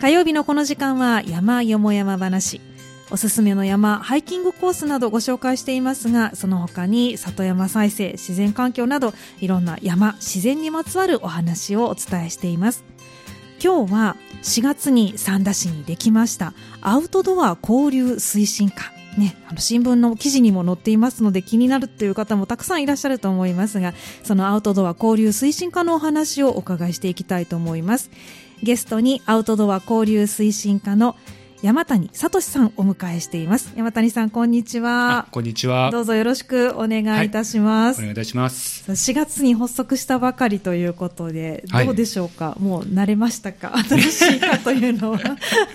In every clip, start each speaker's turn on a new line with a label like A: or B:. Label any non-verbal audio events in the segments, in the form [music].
A: 火曜日のこの時間は山よも山話。おすすめの山ハイキングコースなどご紹介していますがその他に里山再生自然環境などいろんな山自然にまつわるお話をお伝えしています。今日は4月に三田市にできましたアウトドア交流推進課。ね、あの新聞の記事にも載っていますので気になるという方もたくさんいらっしゃると思いますがそのアウトドア交流推進課のお話をお伺いしていきたいと思います。ゲストにアウトドア交流推進課の山谷聡さんをお迎えしています。山谷さんこんにちは。
B: こんにちは。
A: どうぞよろしくお願いいたします、
B: はい、お願いいたします。
A: 4月に発足したばかりということでどうでしょうか、はい、もう慣れましたか？新しいかというのは。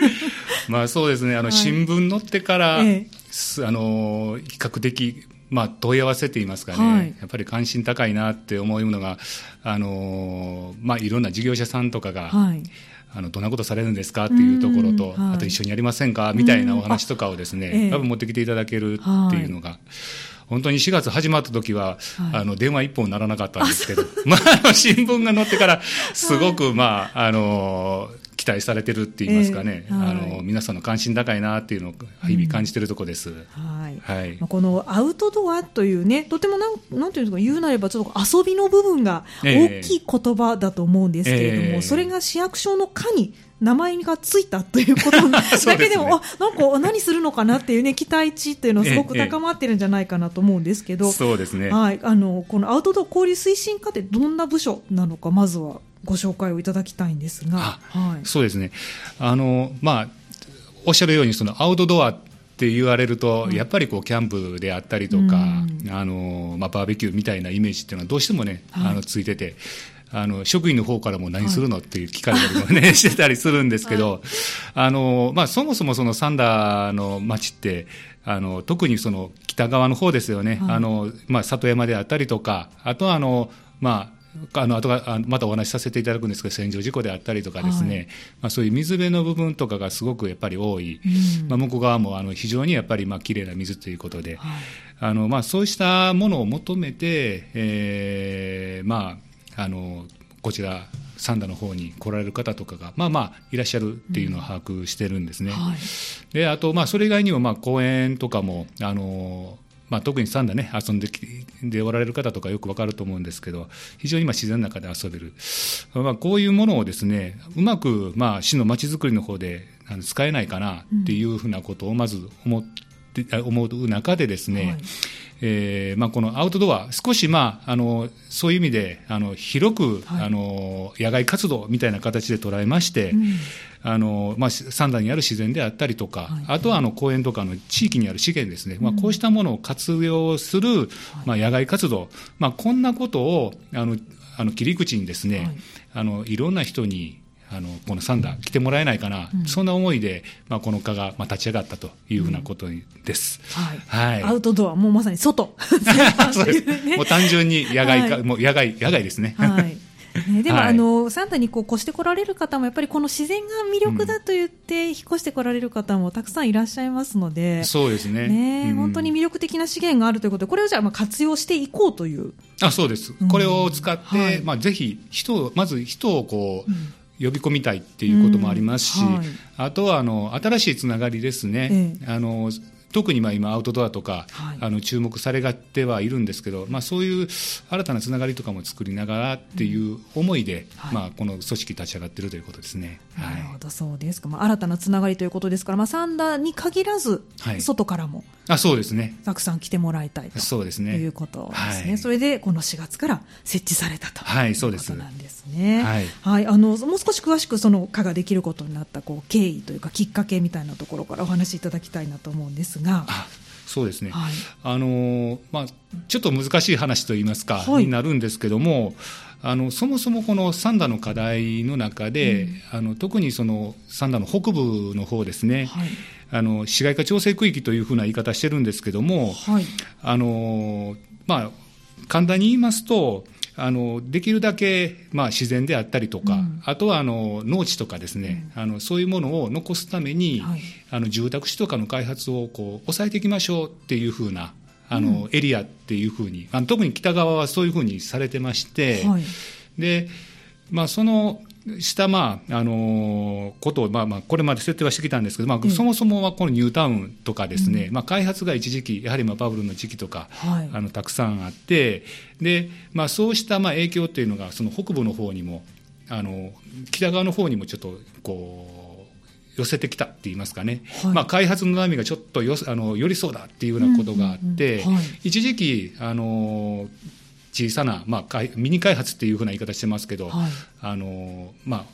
A: [laughs]
B: まあそうですね。あの、はい、新聞載ってから、ええ。あの比較的まあ、問い合わせといいますかね、はい、やっぱり関心高いなって思うのが、あのまあ、いろんな事業者さんとかが、はい、あのどんなことされるんですかっていうところと、はい、あと一緒にやりませんか？みたいなお話とかをですね、多分持ってきていただけるっていうのが。本当に4月始まった時は、はい、あの電話一本ならなかったんですけど、[laughs] まあ、新聞が載ってから、すごく、まあ、あの期待されてるって言いますかね、えーはい、あの皆さんの関心高いなっていうのを日々感じてるとこです、うん、
A: はい。はいこのアウトドアというねとてもなんなんていうんですか言うなればちょっと遊びの部分が大きい言葉だと思うんですけれども、えー、それが市役所の課に名前がついたということ [laughs] だけでも、ね、あなんか何するのかなっていうね期待値っていうのはすごく高まってるんじゃないかなと思うんですけど、
B: そうですね。
A: はい、あのこのアウトドア交流推進課ってどんな部署なのかまずはご紹介をいただきたいんですが、
B: はい、そうですね。あの、まあ、おっしゃるようにそのアウトドアって言われると、やっぱりこうキャンプであったりとか、あのまあ、バーベキューみたいなイメージっていうのはどうしてもね、あのついてて。あの職員の方からも何するのっていう聞かれたりもね、[laughs] [laughs] してたりするんですけど、あのまあ、そもそもそのサンダーの町ってあの特にその北側の方ですよね、あのまあ、里山であったりとかあとはあの、まあ、あの後がまたお話しさせていただくんですけど線状事故であったりとかですね、はい、まあ、そういう水辺の部分とかがすごくやっぱり多い、うん、まあ、向こう側もあの非常にやっぱりまあ綺麗な水ということで、はい、あのまあ、そうしたものを求めて、えーまあ、あのこちら三田の方に来られる方とかが、まあまあ、いらっしゃるっていうのを把握してるんですね。うん。はい、であと、まあ、それ以外にも、まあ、公園とかも、あのまあ、特にサンダね、遊んででおられる方とかよくわかると思うんですけど、非常に今自然の中で遊べる。まあ、こういうものをですね、うまく、まあ、市のまちづくりの方で使えないかなっていうふうなことをまず思って、思う中でですね、はい。えーまあ、このアウトドア、少し、まあ、あのそういう意味であの広く、はい、あの野外活動みたいな形で捉えまして、うん、あのまあ、三段にある自然であったりとか、はい、あとはあの公園とかの地域にある資源ですね、まあ、こうしたものを活用する、まあ、野外活動、まあ、こんなことをあのあの切り口にですね、はい、あのいろんな人にあのこのサンダー来てもらえないかな、うん、そんな思いで、まあ、この課が、まあ、立ち上がったというふうなことです、
A: うん、はい、はい、アウトドア、もうまさに外。[laughs]
B: そうです、ね、もう単純に野外か、はい、もう野外野外ですね。はい。
A: ね、でも、はい、あのサンタにこう越してこられる方もやっぱりこの自然が魅力だと言って引っ越してこられる方もたくさんいらっしゃいますので、
B: そうですね。
A: ね、うん、本当に魅力的な資源があるということでこれをじゃあまあ活用していこうという。
B: あそうです、これを使って、はい、まあ、ぜひ人まず人をこう、うん呼び込みたいっていうこともありますし、はい、あとはあの新しいつながりですね、ええ、あの特にまあ今、アウトドアとか、はい、あの注目されがってはいるんですけど、まあ、そういう新たなつながりとかも作りながらっていう思いで、うんまあ、この組織立ち上がっているということですね。
A: なるほど、そうですか、まあ、新たなつながりということですから、まあ、サンダーに限らず、外からも、
B: あそうですね。
A: たくさん来てもらいたいとそうですね。いうことですね、それでこの4月から設置されたということなんですね。はい、はい、あのもう少し詳しくその課ができることになったこう経緯というかきっかけみたいなところからお話しいただきたいなと思うんですが。
B: そうですね、はい、あのまあ、ちょっと難しい話といいますか、はい、になるんですけども、あのそもそもこの三田の課題の中で、うん、あの特にその三田の北部の方ですね、はい、あの市街化調整区域というふうな言い方してるんですけども、あのまあ、簡単に言いますと、あのできるだけ、まあ、自然であったりとか、うん、あとはあの農地とかですね、うん、あのそういうものを残すために、はい、あの住宅地とかの開発をこう抑えていきましょうっていうふうなあの、うん、エリアっていうふうにあの特に北側はそういうふうにされてまして、はい、でまあ、そのした、まああのことを、まあまあ、これまで設定はしてきたんですけど、まあ、そもそもはこのニュータウンとかですね、まあ、開発が一時期、やはりまあバブルの時期とか、
A: はい。
B: あのたくさんあって、でまあ、そうしたまあ影響っていうのが、その北部の方にも、あの北側の方にもちょっとこう寄せてきたって言いますかね、
A: はい。
B: まあ、開発の波がちょっとよあの寄りそうだっていうようなことがあって、
A: うんうんうんはい。
B: 一時期、あの小さな、まあ、開ミニ開発っていうふうな言い方してますけど、
A: はい。
B: あのまあ、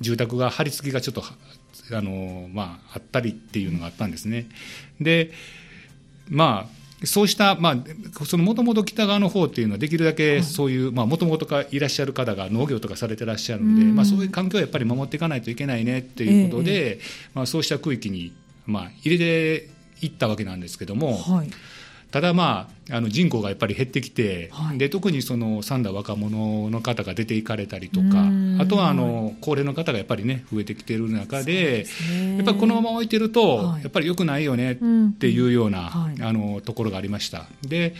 B: 住宅が張り付きがちょっとはあの、まあ、あったりっていうのがあったんですね。でまあそうした、まあ、そのもともと北側の方っていうのは、できるだけそういう、もともといらっしゃる方が農業とかされてらっしゃるんで、
A: うん。
B: まあ、そういう環境をやっぱり守っていかないといけないねっていうことで、まあ、そうした区域に、まあ、入れていったわけなんですけども、
A: はい
B: ただ、まあ、あの人口がやっぱり減ってきて、
A: はい。
B: で特にその三代若者の方が出ていかれたりとか
A: うん、
B: あとはあの高齢の方がやっぱりね、増えてきている中で
A: ね、
B: やっぱりこのまま置いてると、
A: はい。
B: やっぱり良くないよね
A: うん。
B: っていうような、
A: はい。
B: あのところがありました。で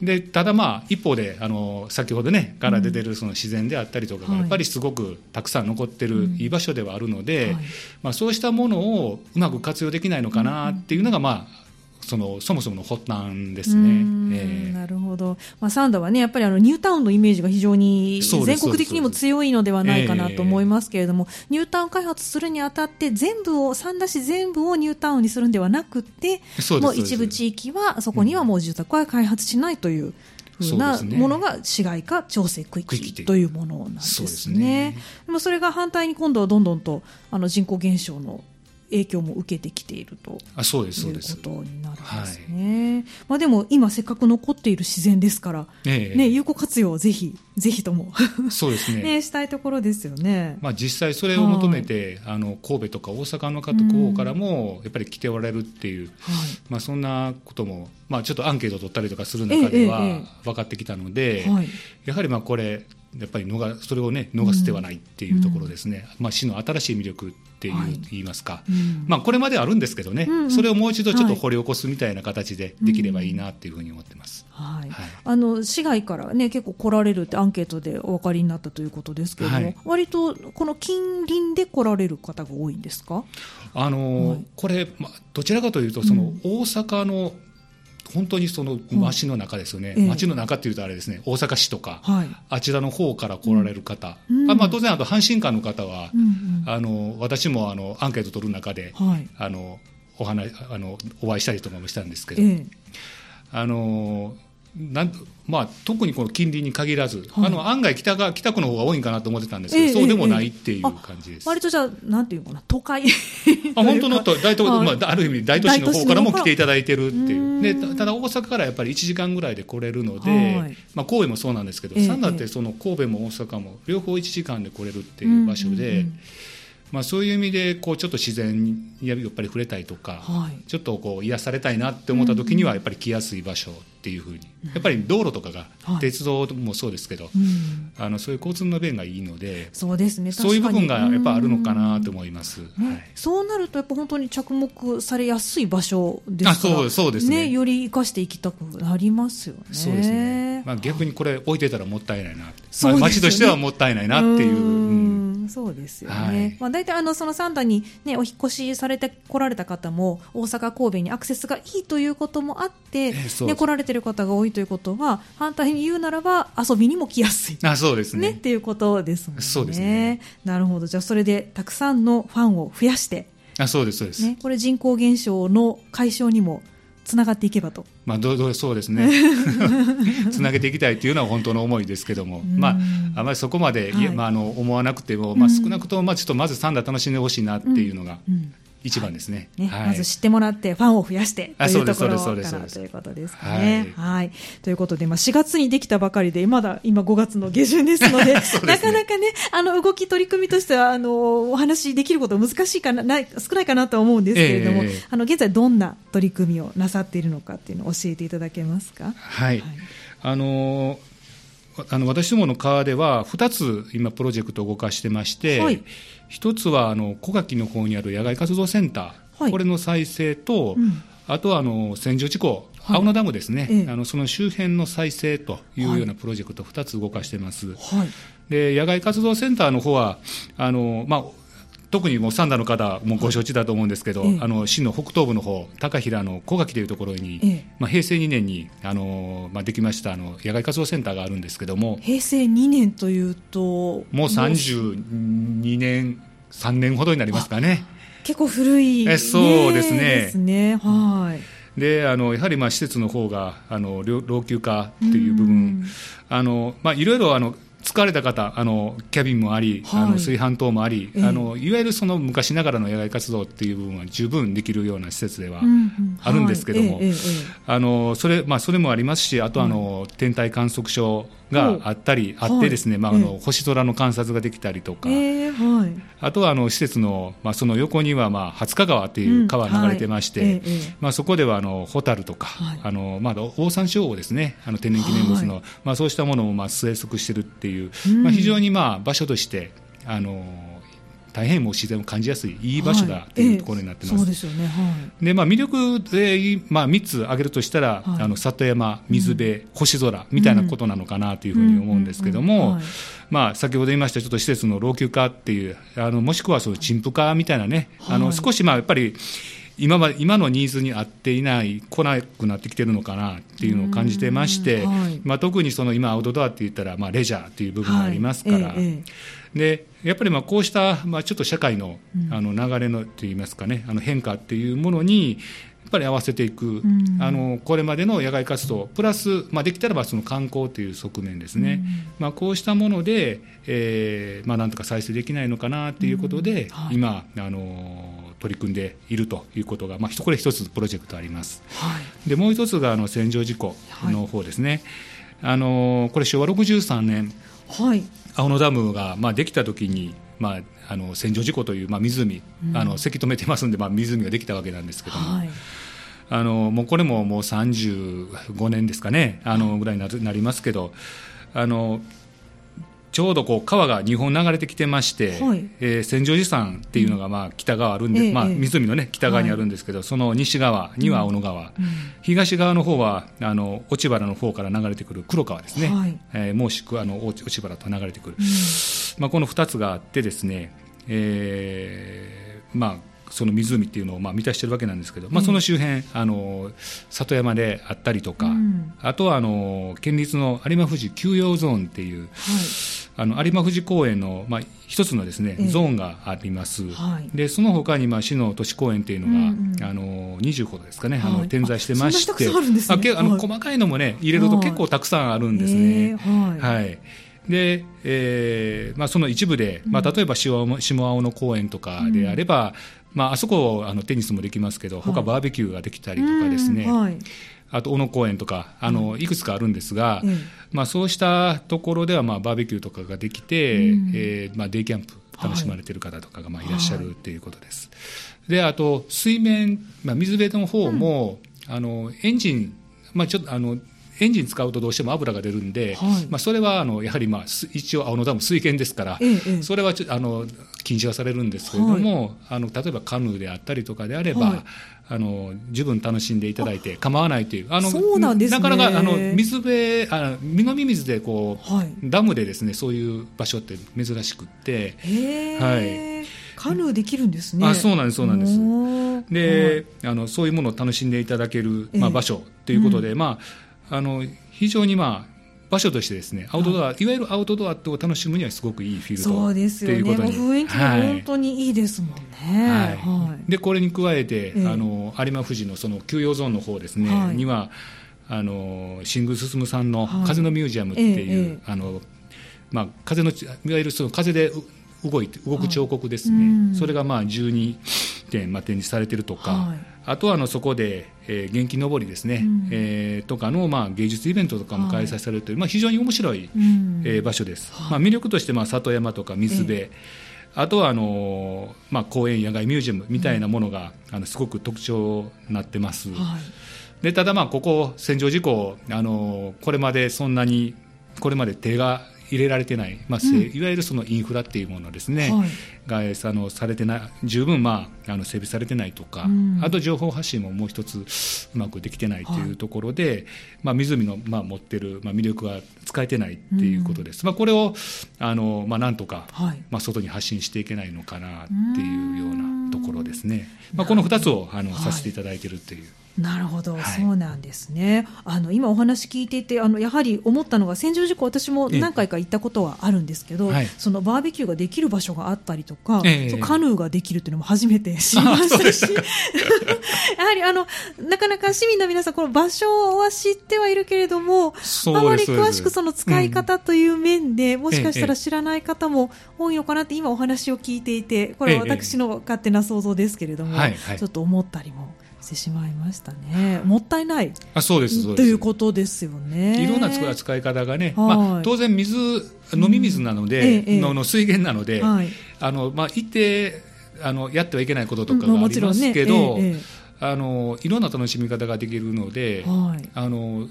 B: でただ、まあ、一方であの先ほどねから出てるその自然であったりとかが、
A: はい。
B: やっぱりすごくたくさん残ってる
A: うん。
B: いい場所ではあるので、
A: はい。
B: まあ、そうしたものをうまく活用できないのかなっていうのが、まあ、そのそもそもの発端です
A: う
B: ね。
A: ん
B: ええ。
A: なるほど、まあ、サンダはね、やっぱりあのニュータウンのイメージが非常に全国的にも強いのではないかなと思いますけれども、ニュータウン開発するにあたって、全部を、三田市全部をニュータウンにするんではなくて、もう一部地域は、そこにはもう住宅は開発しないという。ふうな
B: そうですね。
A: ものが市街化調整区
B: 区域
A: というものなんですね。
B: ですね。
A: それが反対に今度はどんどんとあの人口減少の影響も受けてきていると
B: あそうです、
A: いうこ
B: そうです。
A: とになるんですね。まあでも今せっかく残っている自然ですから、
B: ええ
A: ね、有効活用をぜひ、ぜひとも [laughs]
B: そうですね。
A: ね、したいところですよね。
B: まあ、実際それを求めて、あの神戸とか大阪の方方からもやっぱり来ておられるっていう、
A: はい。
B: まあ、そんなことも、まあ、ちょっとアンケートを取ったりとかする中で
A: えええ
B: は
A: え
B: 分かってきたので、
A: はい。
B: やはりまあこれ、やっぱり逃それを、ね、逃す手はないっていうところですね、まあ、市の新しい魅力っていう、
A: はい。
B: 言いますか、
A: うん。
B: まあ、これまであるんですけどね、
A: うんうん。
B: それをもう一度ちょっと
A: はい。
B: 掘り起こすみたいな形でできればいいなっていうふうに思ってます。
A: はい。
B: はい。
A: あの市外から、ね、結構来られるってアンケートでお分かりになったということですけれども、
B: はい。
A: 割とこの近隣で来られる方が多いんですか？
B: あのー
A: はい。
B: これ、まあ、どちらかというと、その
A: うん。
B: 大阪の本当にその町の中ですよね、
A: ええ
B: 町の中っていうとあれですね、大阪市とか、
A: はい。
B: あちらの方から来られる方、まあ、当然、あと阪神間の方は、あの私もあのアンケート取る中で、
A: はい。
B: あのお話あのお会いしたりとかもしたんですけど、
A: ええ。
B: あのなんまあ、特にこの近隣に限らず、
A: はい。
B: あの案外北が、北区の方が多いんかなと思ってたんですけど、
A: ええ
B: そうでもないっていう感じです。
A: 割とじゃあ、なんていうのかな、都会。
B: あ本当のと大都、
A: はい。
B: まあ、ある意味、大都市の方からも来ていただいてるっていう、で
A: が
B: たただ大阪からやっぱり1時間ぐらいで来れるので、
A: はい。
B: まあ、神戸もそうなんですけど、
A: ええ
B: 三田ってその神戸も大阪も両方1時間で来れるっていう場所で、
A: うんうん。うん
B: まあ、そういう意味でこうちょっと自然にやっぱり触れたいとか、
A: はい。
B: ちょっとこう癒されたいなって思った時には、やっぱり来やすい場所っていうふうに、やっぱり道路とかが、
A: はい。
B: 鉄道もそうですけど、
A: うん。
B: あのそういう交通の便がいいので、
A: そうですね。
B: そういう部分がやっぱあるのかなと
A: 思
B: 思います。
A: ね。
B: はい。
A: そうなると、やっぱ本当に着目されやすい場所ですか？ら、
B: あそうそうですね。
A: より生かしていきたくなりますよね。
B: そうですね、まあ、逆にこれ置いてたらもったいないな、まあ、町としてはもったいないなっていう
A: そうですよね、
B: はい
A: まあ、大体あのその三田に、ね、お引っ越しされて来られた方も大阪、神戸にアクセスがいいということもあって、
B: えそう
A: ね、来られてる方が多いということは反対に言うならば遊びにも来やすい。
B: あそうですね
A: ね、っていうことですもんね。
B: そうですね
A: なるほど。じゃあ、それでたくさんのファンを増やして、
B: あそうですそうです、
A: ね、これ人口減少の解消にもつながっていけばと。
B: まあ、どうどうそうですね。[laughs] つなげていきたいというのは本当の思いですけども、
A: ん。
B: まあ、あまりそこまで、
A: はい。
B: まあ、あの思わなくても、まあ、少なくともまあちょっとまずサンダー楽しんでほしいなっていうのが
A: うん
B: 一番ですね。
A: ね
B: はい。
A: まず知ってもらって、ファンを増やしてと
B: あ
A: いうところからということですかね。
B: は
A: はい。ということで、まあ、4月にできたばかりで、まだ今5月の下旬ですので、[laughs]
B: ね。
A: なかなかね、あの、動き取り組みとしては、あの、お話できること難しいかな、ない少ないかなとは思うんですけれども、
B: ええ。
A: あの、現在どんな取り組みをなさっているのかっていうのを教えていただけますか？
B: はい、
A: はい。
B: あのあの私どもの川では2つ今プロジェクトを動かしてまして、
A: はい。
B: 1つはあの小垣の方にある野外活動センター、
A: はい。
B: これの再生と、
A: うん。
B: あとはあの千住地区
A: はい。
B: 青野ダムですね、
A: ええ。
B: あのその周辺の再生というようなプロジェクト2つ動かしてます。
A: はい。
B: で野外活動センターの方はあのまあ特にもう三田の方もご承知だと思うんですけど、
A: ええ
B: あの市の北東部の方高平の小垣というところに、
A: ええ
B: まあ、平成2年にあの、まあ、できましたあの野外活動センターがあるんですけども
A: 平成2年というと、
B: もう32年3年ほどになりますかね。
A: 結構古い、
B: えそうですね
A: ですね。はい。
B: であのやはりまあ施設の方があの老老朽化っていう部分、あのまあ、いろいろあの疲れた方あの、キャビンもあり、
A: はい。
B: あの炊飯塔もあり、
A: ええ。
B: あの、いわゆるその昔ながらの野外活動っていう部分は十分できるような施設ではあるんですけども、あのそれまあ、それもありますし、あとあの、天体観測所があったり、
A: はい。
B: あってですね、まああ
A: え
B: の星空の観察ができたりとか。あとはあの施設の、まあ、その横には、まあ、廿日川という川が流れてまして、まあ、そこではあのホタルとか、
A: はい。
B: あのまあ、オオサンショウウオですね、あの天然記念物の、
A: は
B: まあ、そうしたものもまあ生息しているっていう、
A: うん。
B: まあ、非常にまあ場所として、あの大変もう自然を感じやすい、いい場所だっていうところになってます。
A: はいええそうですよね。はい。
B: でまあ、魅力で、まあ、3つ挙げるとしたら、
A: はい
B: あの里山、水辺、星空みたいなことなのかなというふうに思うんですけども、まあ、先ほど言いましたちょっと施設の老朽化っていう、あのもしくはその陳腐化みたいなね、あの
A: はい
B: 少しまあやっぱり今ま今のニーズに合っていない、来なくなってきてるのかなっていうのを感じてまして、
A: うんはい。
B: まあ、特にその今、アウトドアって言ったら、まあ、レジャーっていう部分がありますから。
A: はいえええ。
B: でやっぱりまあこうした、まあ、ちょっと社会の
A: うん。
B: あの流れのといいますかね、あの変化っていうものに、やっぱり合わせていく、
A: ん。
B: あのこれまでの野外活動、プラス、まあ、できたらばその観光という側面ですね、まあ、こうしたもので、えーまあ、なんとか再生できないのかなということで、
A: うん。はい。
B: 今、あの取り組んでいるということが、まあ、これ一つプロジェクトあります。
A: はい。
B: でもう一つがあの洗浄事故の方ですね、あのこれ、昭和63年、
A: はい。
B: 青野ダムが、まあ、できた時に、まあ、あの洗浄事故という、まあ、湖、
A: うん
B: あのせき止めてますんで、まあ、湖ができたわけなんですけども、
A: はい。
B: あのもうこれももう35年ですかね、あのぐらいになりますけど、あのちょうどこう川が2本流れてきてまして、
A: はい。
B: えー千畳寺山っていうのがまあ北側あるんで、まあ、
A: ええ。ええ
B: 湖の、ね、北側にあるんですけど、その西側には青野川、
A: うん。
B: 東側の方はあの落原の方から流れてくる黒川ですね、
A: はい。
B: えーもうしくあの落落原と流れてくる。
A: うん。
B: まあ、この2つがあってですね、えーまあ、その湖っていうのをまあ満たしてるわけなんですけど、まあ、
A: うん。
B: その周辺、あの里山であったりとか、
A: うん。
B: あとはあの県立の有馬富士休養ゾーンっていう
A: はい。
B: あの有馬富士公園の、まあ、一つのですね、
A: ええ。
B: ゾーンがあります、
A: はい。
B: でその他にまあ市の都市公園っていうのが、
A: うんうん。
B: あの20ほどですかね、あ
A: はい。
B: の点在してまし
A: あ
B: て
A: あね。
B: あの
A: はい。
B: 細かいのもね入れると結構たくさんあるんですね。
A: えーはい。
B: はい。でえーまあ、その一部で、まあ、例えば下青野公園とかであれば、まああそこあのテニスもできますけど、他
A: はい。
B: バーベキューができたりとかですね、
A: うんはい。
B: あと小野公園とかあの、いくつかあるんですが、
A: ええ
B: まあ、そうしたところではまあバーベキューとかができて、
A: うん。
B: えーまあ、デイキャンプ楽しまれている方とかがまあいらっしゃ
A: はい。
B: るということです。であと水面、まあ、水辺の方も、あのエンジン、まあ、ちょっとあのエンジン使うとどうしても油が出るんで、
A: はい。
B: まあ、それはあのやはり、まあ、す一応、青野ダム水源ですから、
A: ええええ。
B: それはちょあの禁止はされるんですけれども、あの例えばカヌーであったりとかであれば、
A: はい。
B: あの十分楽しんでいただいて構わないという、あの
A: そうなんですね。
B: なかなかあの水辺あ、飲み水でこう、
A: はい。
B: ダムでですねそういう場所って珍しくって。はい。
A: カヌーできるんですね。
B: あそうなんですそうなんです。で、あのそういうものを楽しんでいただける、まあ、
A: ええ
B: 場所ということで、まあ、あの非常に、まあ、場所としてですねアウトドア、い、わゆるアウトドアを楽しむにはすごくいいフィールド
A: そうですよね。
B: ということに
A: もう雰囲気も本当にいいですもんね。
B: はい。
A: はい。
B: でこれに加えて、
A: ええ。
B: あの有馬富士のその休養ゾーンの方ですね、
A: はい
B: にはあの新宮進さんの
A: はい。
B: 風のミュージアムっていう、あのまあ、風のいわゆるその風でう動いて動く彫刻ですね、それがまあ12点、まあ、展示されているとか、
A: はい。
B: あとはあのそこで、えー元気のぼりですね、
A: うん。
B: えーとかの、まあ、芸術イベントとかも開催される。という、まあ、非常に面白い、
A: うん。
B: えー場所です、
A: はい。
B: まあ、魅力としてまあ里山とか水辺、あとはあのーまあ、公園野外ミュージアムみたいなものが、あのすごく特徴になってます、
A: はい。
B: でただまあここ洗浄事故あのーこれまでそんなにこれまで手が入れられてない、まあ
A: うん。
B: いわゆるそのインフラっていうものですね、
A: はい。
B: があのされてない十分、まあ、あの整備されてないとか、
A: うん。
B: あと情報発信ももう一つうまくできてないと
A: はい
B: い。うところで、まあ、湖の、まあ、持ってる、まあ、魅力が使えてないっていうことです、まあ、これをあの、まあ、なんとか、
A: はい。
B: まあ、外に発信していけないのかなっていうようなところですね、まあ、この2つをあの、
A: はい。
B: させていただいているっていう。
A: なるほど、
B: はい。
A: そうなんですね。あの今お話聞いていて、あのやはり思ったのが千住寺湖、私も何回か行ったことはあるんですけど、
B: はい。
A: そのバーベキューができる場所があったりとか、
B: ええ。
A: そうカヌーができるっていうのも初めて知りまし
B: したた
A: し、[laughs] やはりあのなかなか市民の皆さん、この場所は知ってはいるけれども、あまり詳しくその使い方という面で、もしかした
B: ええ
A: ら知らない方も多いのかなって今お話を聞いていて、これは
B: ええ。
A: 私の勝手な想像ですけれども、
B: はいはい。
A: ちょっと思ったりもしてしまいましたね。もったいない。
B: あそうですそう
A: と
B: です。
A: いうことですよね。
B: いろんな使い方がね、
A: はい。
B: まあ、当然水、飲み水なので、
A: うん。ええ
B: のの水源なので、
A: はい。
B: あのまあ、一定あのやってはいけないこととか
A: うんまあ
B: がありますけど、
A: えええ。
B: あのいろんな楽しみ方ができるので、
A: はい。
B: あの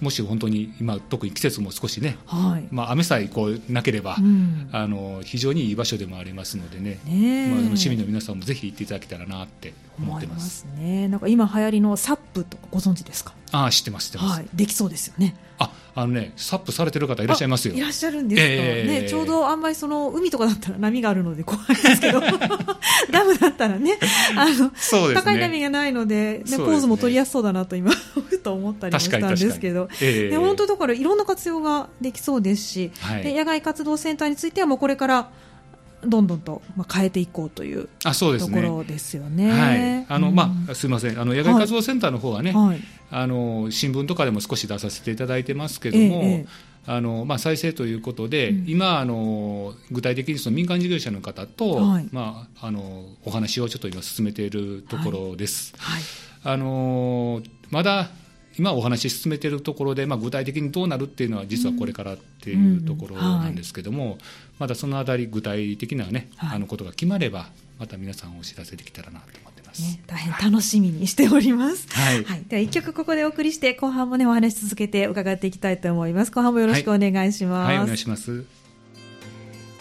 B: もし本当に今、特に季節も少しね、
A: はい。
B: まあ、雨さえこうなければ、
A: うん
B: あの非常にいい場所でもありますのでね、
A: ねえ
B: まあ、あの市民の皆さんもぜひ行っていただけたらなって思ってます。
A: すね。なんか今流行りのサップとかご存知ですか？
B: ああ、知ってます、知ってます。
A: はい、できそうですよね。
B: あ、あのね、サップされてる方いらっしゃいますよ。
A: あい。らっしゃるんですか、
B: ええ。
A: ね、ちょうどあんまりその海とかだったら波があるので怖いですけど、[laughs] ダムだったらね、あの、
B: ね。
A: 高い波がないので、ね、ポーズも取りやすそうだなと今、ふと思ったりもしたんですけど、
B: ええ。
A: ね本当だからいろんな活用ができそうですし、
B: はい。
A: で野外活動センターについてはもうこれからどんどんと、まあ、変えていこうという
B: あ、そうですね。
A: ところですよね。
B: はい、あの、
A: うん。
B: まあ、すみません、あの野外活動センターの方はね、
A: はい。
B: あの新聞とかでも少し出させていただいてますけども、
A: ええええ。
B: あのまあ、再生ということで、
A: うん。
B: 今あの、具体的にその民間事業者の方と、
A: はい。
B: まあ、あのお話をちょっと今、進めているところです。
A: はい。
B: あのまだ今お話し進めているところで、まあ、具体的にどうなるっていうのは実はこれからっていうところなんですけども、まだそのあたり具体的な、ね
A: はい
B: あのことが決まればまた皆さんお知らせできたらなと思ってます。
A: ね、大変楽しみにしております。
B: はい
A: では一曲ここでお送りして、後半もね、お話し続けて伺っていきたいと思います。後半もよろしくお願いします。
B: はい、お願いします。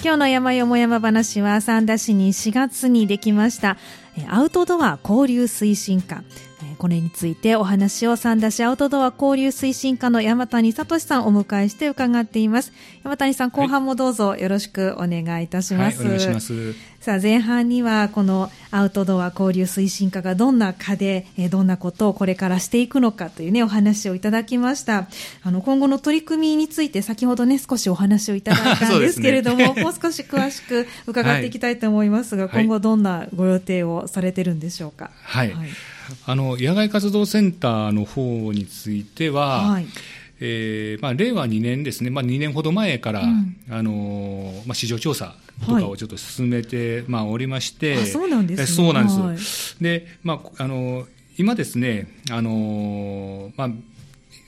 A: 今日の山よも山話は三田市に4月にできましたえーアウトドア交流推進課えーこれについてお話を三田市アウトドア交流推進課の山谷聡さんをお迎えして伺っています。山谷さん後半もどうぞよろしくお願いいたし
B: はい、
A: ます、
B: お願いします。
A: さあ前半にはこのアウトドア交流推進課がどんな課で、えーどんなことをこれからしていくのかというねお話をいただきました。あの今後の取り組みについて先ほどね少しお話をいただいたんですけれども、
B: ね [laughs]
A: もう少し詳しく伺っていきたいと思いますが、
B: はい。
A: 今後どんなご予定をされてるんでしょうか？
B: はい、
A: はい
B: あの野外活動センターの方については、
A: はい。
B: えーまあ、令和2年ですね、まあ、2年ほど前から、
A: うん。
B: あのーまあ、市場調査とかをちょっと進めて、まあ、おりまして、
A: あそうなんですね。
B: えそうなんです、
A: はい。
B: でまああのー今ですね、あのーまあ、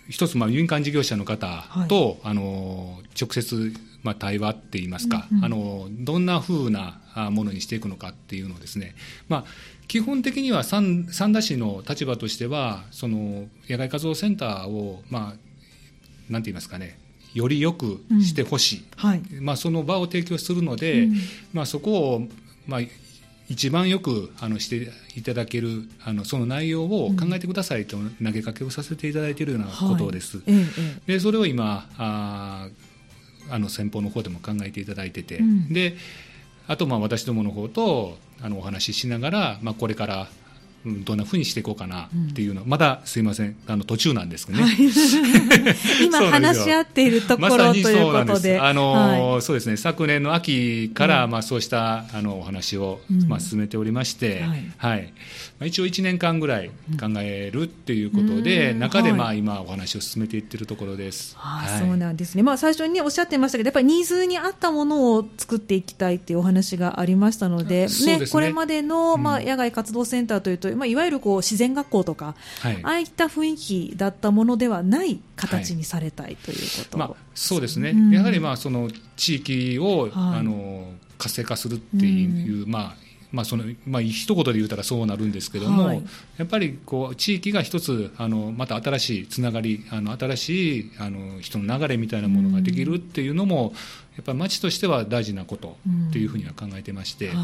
B: 一つ、まあ、民間事業者の方と、あのー直接、まあ、対話って言いますか、
A: うんうん
B: あのーどんなふうなあものにしていくのかっていうのをですね、まあ、基本的には三三田市の立場としてはその野外活動センターを、まあ、なんて言いますかねより良くしてほしい、
A: はい。
B: まあ、その場を提供するので、
A: うん。
B: まあ、そこを、まあ、一番よくあのしていただけるあのその内容を考えてくださいと投げかけをさせていただいているようなことです。
A: はい。えええ。
B: でそれを今あーあの先方の方でも考えていただいてて、
A: うん。
B: であとまあ私どもの方とあのお話ししながら、まあ、これから、うんどんなふうにしていこうかなっていうの、まだすいません。あの途中なんですけどね。
A: え [laughs] 今話し合っているところということで、
B: あのー
A: はい。
B: そうですね。昨年の秋から、
A: うん。
B: まあ、そうしたあのお話を、
A: うん。
B: まあ、進めておりまして、
A: はい。
B: はい。まあ、一応1年間ぐらい考えるっていうことで、
A: うん。
B: 中で、
A: はい
B: まあ、今お話を進めていってるところです。はい。
A: そうなんですね、まあ、最初に、ね、おっしゃってましたけど、やっぱりニーズに合ったものを作っていきたいっていうお話がありましたので、
B: ですね
A: これまでの、
B: うん。
A: まあ、野外活動センターというと、まあ、いわゆるこう自然学校とか、
B: はい。
A: ああいった雰囲気だったものではない形にされたいということ、
B: まあ、そうですね、
A: うん。
B: やはりまあその地域を、
A: はい。
B: あの活性化するっていう、まあまあそのまあ一言で言うたらそうなるんですけども、
A: はい。
B: やっぱりこう地域が一つあのまた新しいつながりあの新しいあの人の流れみたいなものができるっていうのも、やっぱり町としては大事なことっていうふうには考えてまして、
A: はい。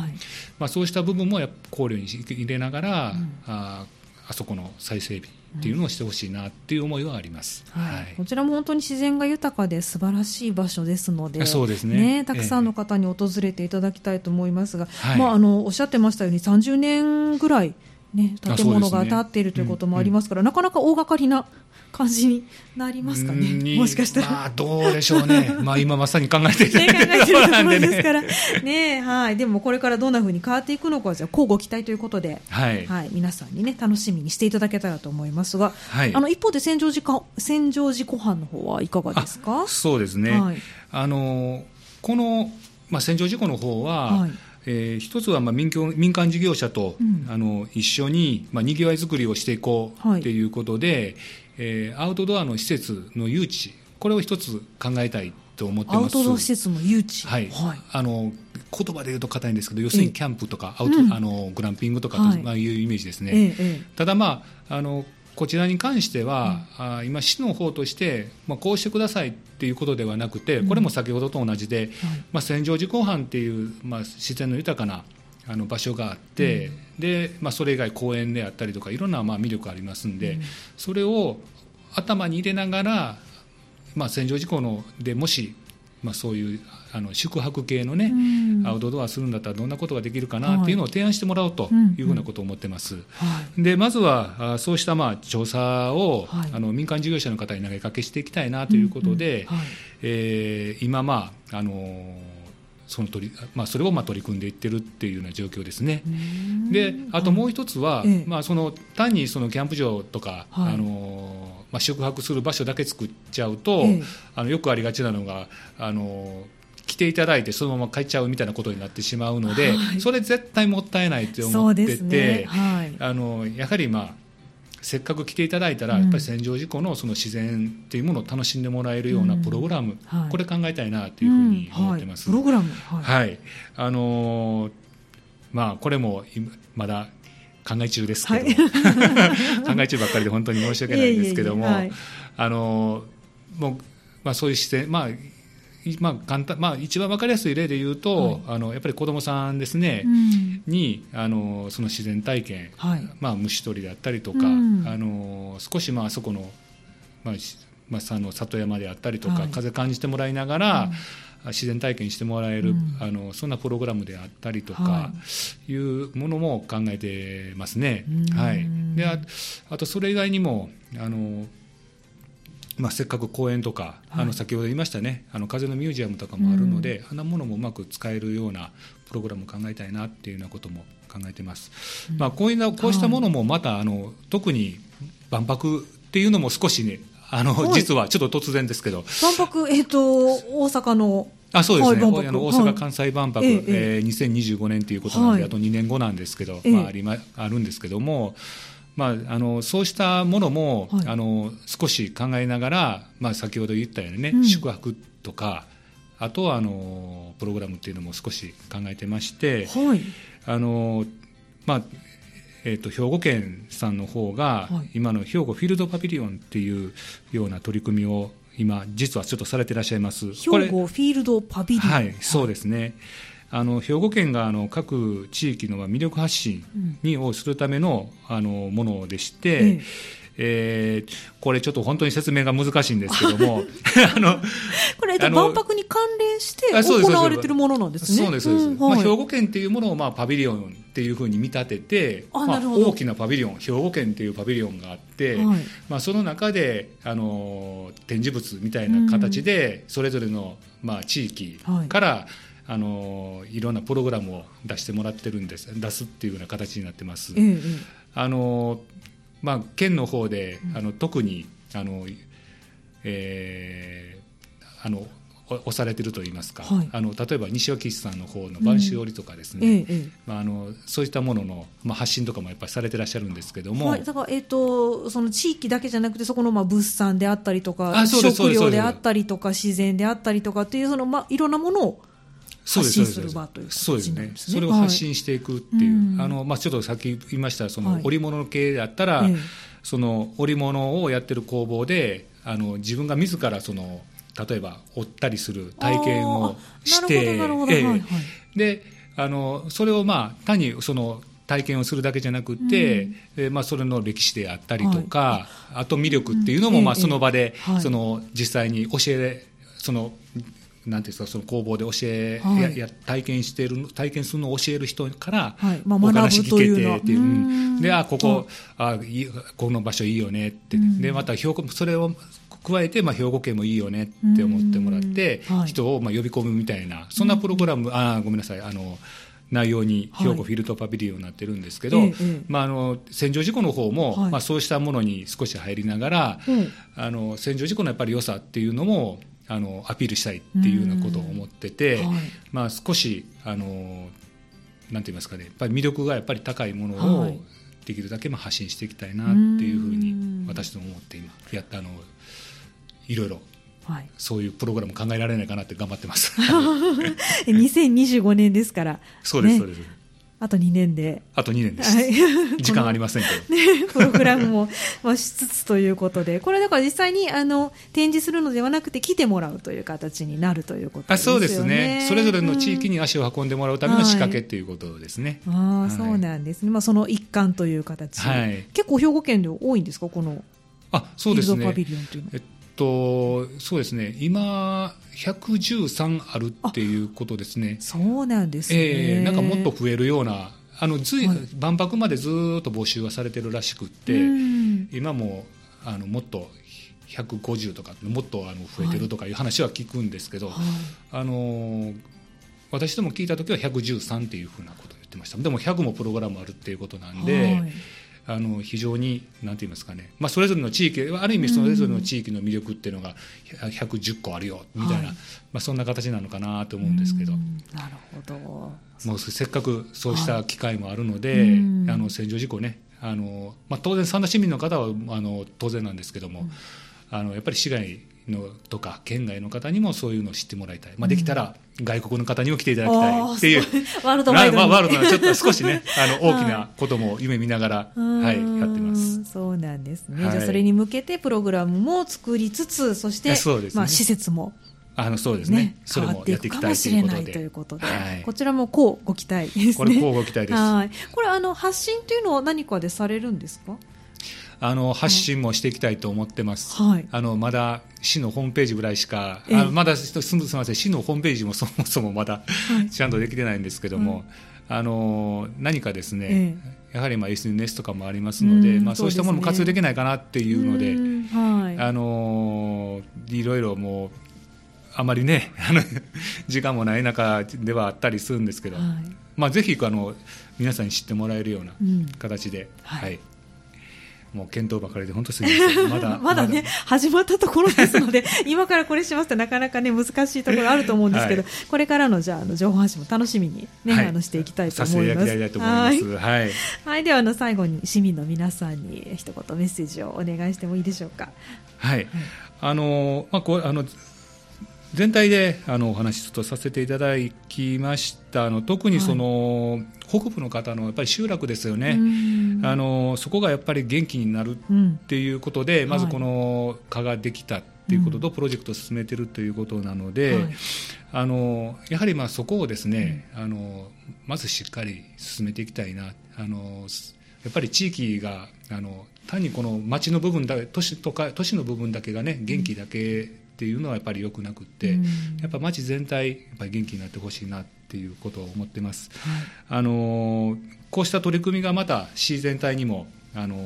B: まあ、そうした部分もやっぱ考慮に入れながら、
A: うん。
B: ああそこの再整備っていうのをしてほしいなっていう思いはあります。
A: はい。こちらも本当に自然が豊かで素晴らしい場所ですので、
B: そうですね。
A: たくさんの方に訪れていただきたいと思いますが、
B: はい。
A: まあ、あのおっしゃってましたように30年ぐらい、ね、
B: あ
A: 建物が建っているということもありますから、なかなか大掛かりな感じになりますか
B: に
A: ね、[laughs] もしかしたら。
B: まあ、どうでしょうね、[laughs] まあ、今まさに考えているところ
A: えてると
B: でね。
A: ろですから、[laughs] ね。はい、でもこれからどんな風に変わっていくのかは、じゃあ、交互期待ということで、
B: はい、
A: はい、皆さんにね、楽しみにしていただけたらと思いますが、
B: はい。
A: あの一方で千畳寺か千畳寺湖畔の方はいかがですか？
B: あそうですね、
A: はい。
B: あのこの、まあ、戦場事故の方は、
A: はい
B: えー一つはまあ民間民間事業者と、
A: うん
B: あの一緒に、まあ、にぎわい作りをしていこう
A: はい
B: ということで、えーアウトドアの施設の誘致、これを一つ考えたいと思ってます。
A: アウトドア施設の誘致。
B: はい
A: はい。
B: あの言葉で言うと硬いんですけど、要するにキャンプとか、アウト
A: うん
B: あのグランピングとかと、
A: はい
B: まあ、いうイメージですね。ただ、まあ、あのこちらに関しては、あ今、市の方として、まあ、こうしてくださいっていうことではなくて、これも先ほどと同じで、まあ、戦場時後半っていう、まあ、自然の豊かなあの場所があって、でまあ、それ以外公園であったりとかいろんなまあ魅力ありますんで、
A: うん。
B: それを頭に入れながら、まあ、戦場事故のでもし、まあ、そういうあの宿泊系のね、
A: うん。
B: アウトドアするんだったらどんなことができるかなっていうのを提案してもらおうとい。うふうなことを思ってます。
A: はい。
B: でまずはあそうしたまあ調査を、
A: はい。
B: あの民間事業者の方に投げかけしていきたいなということで、えー今、まああのーその取りまあ、それをまあ取り組んでいってるっていうような状況ですね。であともう一つは、
A: ええ。
B: まあ、その単にそのキャンプ場とか、
A: はい。
B: あのーまあ、宿泊する場所だけ作っちゃうと、
A: ええ。
B: あのよくありがちなのが、あのー来ていただいてそのまま帰っちゃうみたいなことになってしまうので、
A: はい
B: それ絶対もったいないって思ってて、
A: ね。はい。
B: あのやはり、まあ、せっかく来ていただいたら、
A: うん
B: やっぱり戦場事故のその自然っていうものを楽しんでもらえるようなプログラム、
A: うんはい
B: これ考えたいなというふうに思ってます。
A: うんはい、プログラム。はい。
B: はい、あのーまあこれも今まだ考え中ですけど、
A: はい [laughs]
B: 考え中ばっかりで本当に申し訳ないんですけども、
A: いえいえいえはい
B: あのーもうまあそういう視点まあいまあ簡単まあ一番わかりやすい例で言うと、あのやっぱり子どもさんですね、
A: うん。
B: にあのその自然体験、
A: はい。
B: まあ、虫取りであったりとか、
A: うん。
B: あの少しまああそこの,、まあしまあ、あの里山であったりとか、
A: はい。
B: 風感じてもらいながら、自然体験してもらえる、
A: うん。
B: あのそんなプログラムであったりとか、、
A: はい
B: うものも考えてますね。
A: うん。
B: はい、でああとそれ以外にもあのまあ、せっかく公園とか、
A: はい。
B: あの先ほど言いましたね。あの風のミュージアムとかもあるので、あん。なものもうまく使えるようなプログラムを考えたいなっていうようなことも考えてます、まあ、こういうなこうしたものもまた、あの特に万博っていうのも少しねあの、
A: はい。
B: 実はちょっと突然ですけど。
A: 万博、えっ、と、大阪の。
B: あそうですね、
A: はい
B: あの大
A: はい。
B: 阪・関西万博、
A: ええ
B: ええ。ー2025年ということなんで、
A: はい。
B: あと2年後なんですけど、
A: ええ。
B: まあ、ありまあるんですけども、まあ、あのそうしたものも、
A: はい
B: あの少し考えながら、まあ、先ほど言ったようにね、
A: うん
B: 宿泊とか、あとはあのプログラムっていうのも少し考えてまして、
A: はい。
B: あのまあえー、と兵庫県さんの方が、
A: はい
B: 今の兵庫フィールドパビリオンっていうような取り組みを今、実はちょっとされていらっしゃいます。
A: 兵庫フィールドパビリオン。
B: はい、そうですね。あの兵庫県があの各地域のまあ魅力発信にをするためのあのものでして、
A: ええ。
B: えーこれちょっと本当に説明が難しいんですけども、[laughs] [laughs] あの
A: これ、万博に関連して行われているものなんですね。
B: そうですまあ、兵庫県っていうものをまあパビリオンっていうふうに見立てて、まあ、大きなパビリオン兵庫県っていうパビリオンがあって、
A: はい。
B: まあ、その中であの展示物みたいな形でそれぞれの、まあ、地域から、あのいろんなプログラムを出してもらってるんです出すっていうような形になってます。
A: えええ
B: あのまあ、県の方で、あの特にあの、えーあのお押されてるといいますか、
A: はい。
B: あの例えば西脇市さんの方の播州織とかですね、
A: ええええ。
B: まあ、あのそういったものの、まあ、発信とかもやっぱりされてらっしゃるんですけども、
A: はい、だから、えっとその地域だけじゃなくて、そこのまあ物産であったりとか、食料であったりとか、自然であったりとかっていう、そのまあいろんなものを発信する場という
B: そうですね、
A: 形になるんですね。
B: それを発信していくっていう、
A: うん。
B: あのまあ、ちょっとさっき言いましたその
A: はい。
B: 織物系であったら、
A: ええ。
B: その織物をやってる工房であの自分が自らその例えば織ったりする体験をしてええ。
A: はいはい。
B: であのそれをまあ単にその体験をするだけじゃなくて、えまあ、それの歴史であったりとか、あと魅力っていうのも、まあ、その場で、
A: はい。
B: その実際に教えそのなんていうんですかその工房で教え、
A: はい。
B: やや体験してる体験するのを教える人から、
A: はい。まあ
B: お話聞けてっていう、うん。
A: うん
B: であここ、あいいこの場所いいよねって、
A: うん。
B: でまた兵庫それを加えて、まあ、兵庫県もいいよねって思ってもらって、人をまあ呼び込むみたいなそんなプログラム、あごめんなさい。あの内容に
A: はい。
B: 兵庫フィルトパビリオンになってるんですけど、
A: ええええ。
B: まあ、あの戦場事故の方も、
A: はい。
B: まあ、そうしたものに少し入りながら、
A: うん
B: あの戦場事故のやっぱり良さっていうのもあのアピールしたいっていうようなことを思ってて、
A: はい。
B: まあ、少しあのなんて言いますかねやっぱり魅力がやっぱり高いものを
A: はい。
B: できるだけまあ発信していきたいなっていうふうに
A: うん。
B: 私ども思って今やったあのいろいろ
A: はい、
B: そういうプログラム考えられないかなって頑張ってます。[laughs]
A: 2025年ですから、
B: そうです、
A: ね。
B: そうです。
A: あと2年で、
B: あと2年です。
A: はい [laughs]
B: 時間ありませんけど。
A: ね、プログラムも、まあ、しつつということで、これだから実際にあの展示するのではなくて来てもらうという形になるということですよね。
B: あそうですね。それぞれの地域
A: に、
B: に足を運んでもらうための仕掛けっていうことですね。
A: ああ、
B: はい
A: そうなんですね。まあ、その一環という形。
B: はい
A: 結構兵庫県で多いんですか？この
B: あ、そうですね
A: フィールドパビ。リオンというの
B: えっと、そうですね。今、113あるっていうことですね。
A: そうなんですね。
B: ええなんかもっと増えるような、あの、ずい、
A: はい
B: 万博までずーっと募集はされてるらしくって、
A: うん
B: 今も、あの、もっと、150とか、もっとあの増えてるとかいう話は聞くんですけど、
A: はい
B: あのー私ども聞いたときは113っていうふうなことを言ってました。でも100もプログラムあるっていうことなんで、
A: はい
B: あの非常に、なんて言いますかね、まあ、それぞれの地域、ある意味それぞれの地域の魅力っていうのが110個あるよ、みたいな、
A: はい
B: まあ、そんな形なのかなと思うんですけど。
A: う。ん。なるほど。
B: もうせっかくそうした機会もあるので、
A: はいうん。
B: あの戦場事故ね、あのまあ、当然、三田市民の方はあの当然なんですけども、あのやっぱり市外のとか県外の方にもそういうのを知ってもらいたい、まあ、できたら外国の方にも来ていただきたいっていう。
A: あーすごいワールドワイドに
B: まあワールドのちょっと少しね、[laughs] あの大きなことも夢見ながら、はい、
A: うん
B: やってます。
A: そうなんですね。
B: はい
A: じゃあそれに向けてプログラムも作りつつ、そして、
B: ね
A: まあ施設も
B: あのそうですね
A: ね、
B: それもやっていきたいということで、
A: ということで、
B: はい
A: こちらもこうご期待ですね。
B: これ、こうご期待です。
A: はい。これあの発信というのは何かでされるんですか？
B: あの発信もしていきたいと思ってます。
A: はい。
B: あのまだ市のホームページぐらいしか、
A: ええ。
B: あまだすすみません、市のホームページも [laughs] そもそもまだ、
A: はい。
B: ちゃんとできてないんですけども、あの何かですね、
A: え
B: やはりまあ SNS とかもありますので、
A: うん
B: まあ、そうしたものも活用できないかなっていうので、
A: うんはい。
B: あのいろいろもう、あまりね、[laughs] あの時間もない中ではあったりするんですけど、
A: はい。
B: まあ、ぜひあの皆さんに知ってもらえるような
A: うん。
B: 形で、
A: はい。
B: はいもう検討ばかりで本当すみません、まだ
A: まだね、始まったところですので、今からこれしますとなかなかね、難しいところあると思うんですけど、
B: はい
A: これからのじゃあ、あの情報発信も楽しみにね、
B: はい
A: あのしていきたいと思います。
B: ただきたいと思います。
A: はい
B: はい
A: はい、ではあの最後に市民の皆さんに一言メッセージをお願いしてもいいでしょうか。
B: はい、あのまあこうあの全体であのお話ちょっとさせていただきましたあの特にその、北部の方のやっぱり集落ですよね、
A: うん
B: あのそこがやっぱり元気になる
A: うん
B: っていうことで、まず
A: はい。
B: この課ができたっていうことと、プロジェクトを進めてるということなので、
A: はい。
B: あのやはりまあそこをですね、あのまずしっかり進めていきたいなあのやっぱり地域があの単にこの町の部分だ都市とか都市の部分だけがね元気だけっていうのはやっぱり良くなくって、
A: うん。
B: やっぱ町全体やっぱり元気になってほしいなっていうことを思ってます。
A: はい。
B: あのこうした取り組みがまた市全体にもあの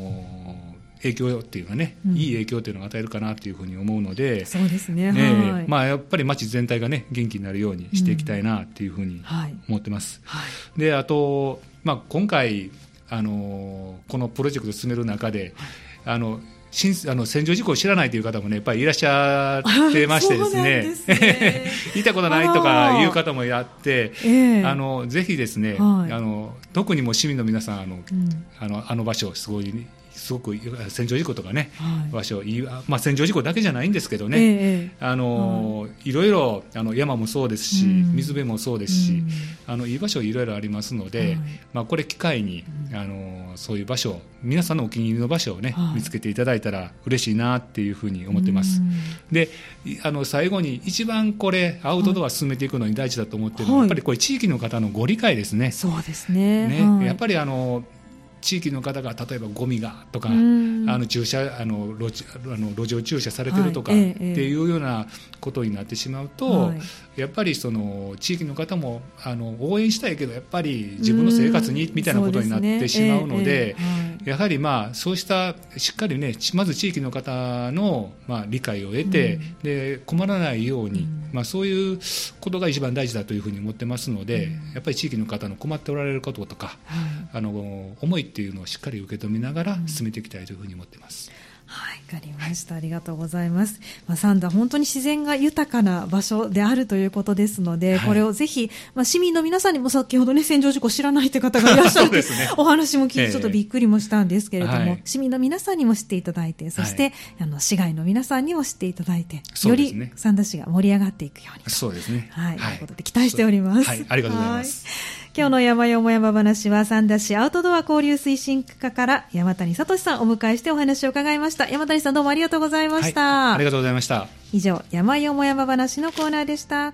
B: 影響っていうかね、
A: うん
B: いい影響っていうのを与えるかなというふうに思うので、
A: そうですね。
B: ねえ
A: はい。
B: まあ、やっぱり町全体がね元気になるようにしていきたいなっていうふうに
A: はい。
B: 思ってます。
A: はい。
B: であと、まあ、今回あのこのプロジェクトを進める中で、あの新あの戦場事故を知らないという方もねやっぱりいらっしゃってましてですね。[laughs]
A: ですね。[laughs]
B: 聞いたことないとかいう方もいらって
A: ええ。
B: あのぜひですね、
A: はい。
B: あの特にもう市民の皆さんあの
A: うん。
B: あのあの場所すごいすごく戦場事故とかね、
A: はい。
B: 場所いい、まあ、戦場事故だけじゃないんですけどね、
A: ええ
B: あのい。ろいろあの山もそうですし、
A: うん。
B: 水辺もそうですし、
A: うん。
B: あのいい場所いろいろありますので、
A: はい。
B: まあ、これ機会に、あのそういう場所皆さんのお気に入りの場所をね、
A: はい。
B: 見つけていただいたら嬉しいなっていうふうに思ってます。
A: うん。
B: でいあの最後に一番これアウトドア進めていくのに大事だと思ってるのは、
A: はい。
B: やっぱりこれ地域の方のご理解ですね。
A: そうですね。
B: ね。
A: はい。
B: やっぱりあの地域の方が例えばゴミがとか、
A: うん。
B: あの駐車あの路地あの路上駐車されてるとか、
A: はい。ええ
B: っていうようなことになってしまうと、
A: はい。
B: やっぱりその地域の方もあの応援したいけどやっぱり自分の生活にみたいなことになってしまうので。やはりまあそうしたしっかりねちまず地域の方のまあ理解を得て、
A: うん。
B: で困らないように、
A: うん。
B: まあ、そういうことが一番大事だというふうに思ってますので、
A: うん。
B: やっぱり地域の方の困っておられることとか
A: はい。
B: あの思いっていうのをしっかり受け止めながら進めていきたいというふうに思ってます。
A: はい、わかりました。ありがとうございます。まあ、三田、本当に自然が豊かな場所であるということですので、
B: はい
A: これをぜひ、まあ、市民の皆さんにも先ほどね、戦場事故知らないという方が [laughs] いらっしゃる
B: ね
A: お話も聞い
B: ええ
A: てちょっとびっくりもしたんですけれども、
B: はい
A: 市民の皆さんにも知っていただいて、そして、
B: はい
A: あの、市外の皆さんにも知っていただいて、より
B: ね
A: 三田市が盛り上がっていくように。
B: そうですね。
A: はい、ということで期待しております。
B: はい、ありがとうございます。
A: はい今日の山よも山話は三田市アウトドア交流推進課から山谷聡さんをお迎えしてお話を伺いました。山谷さんどうもありがとうございました。
B: はいありがとうございました。
A: 以上、山よも山話のコーナーでした。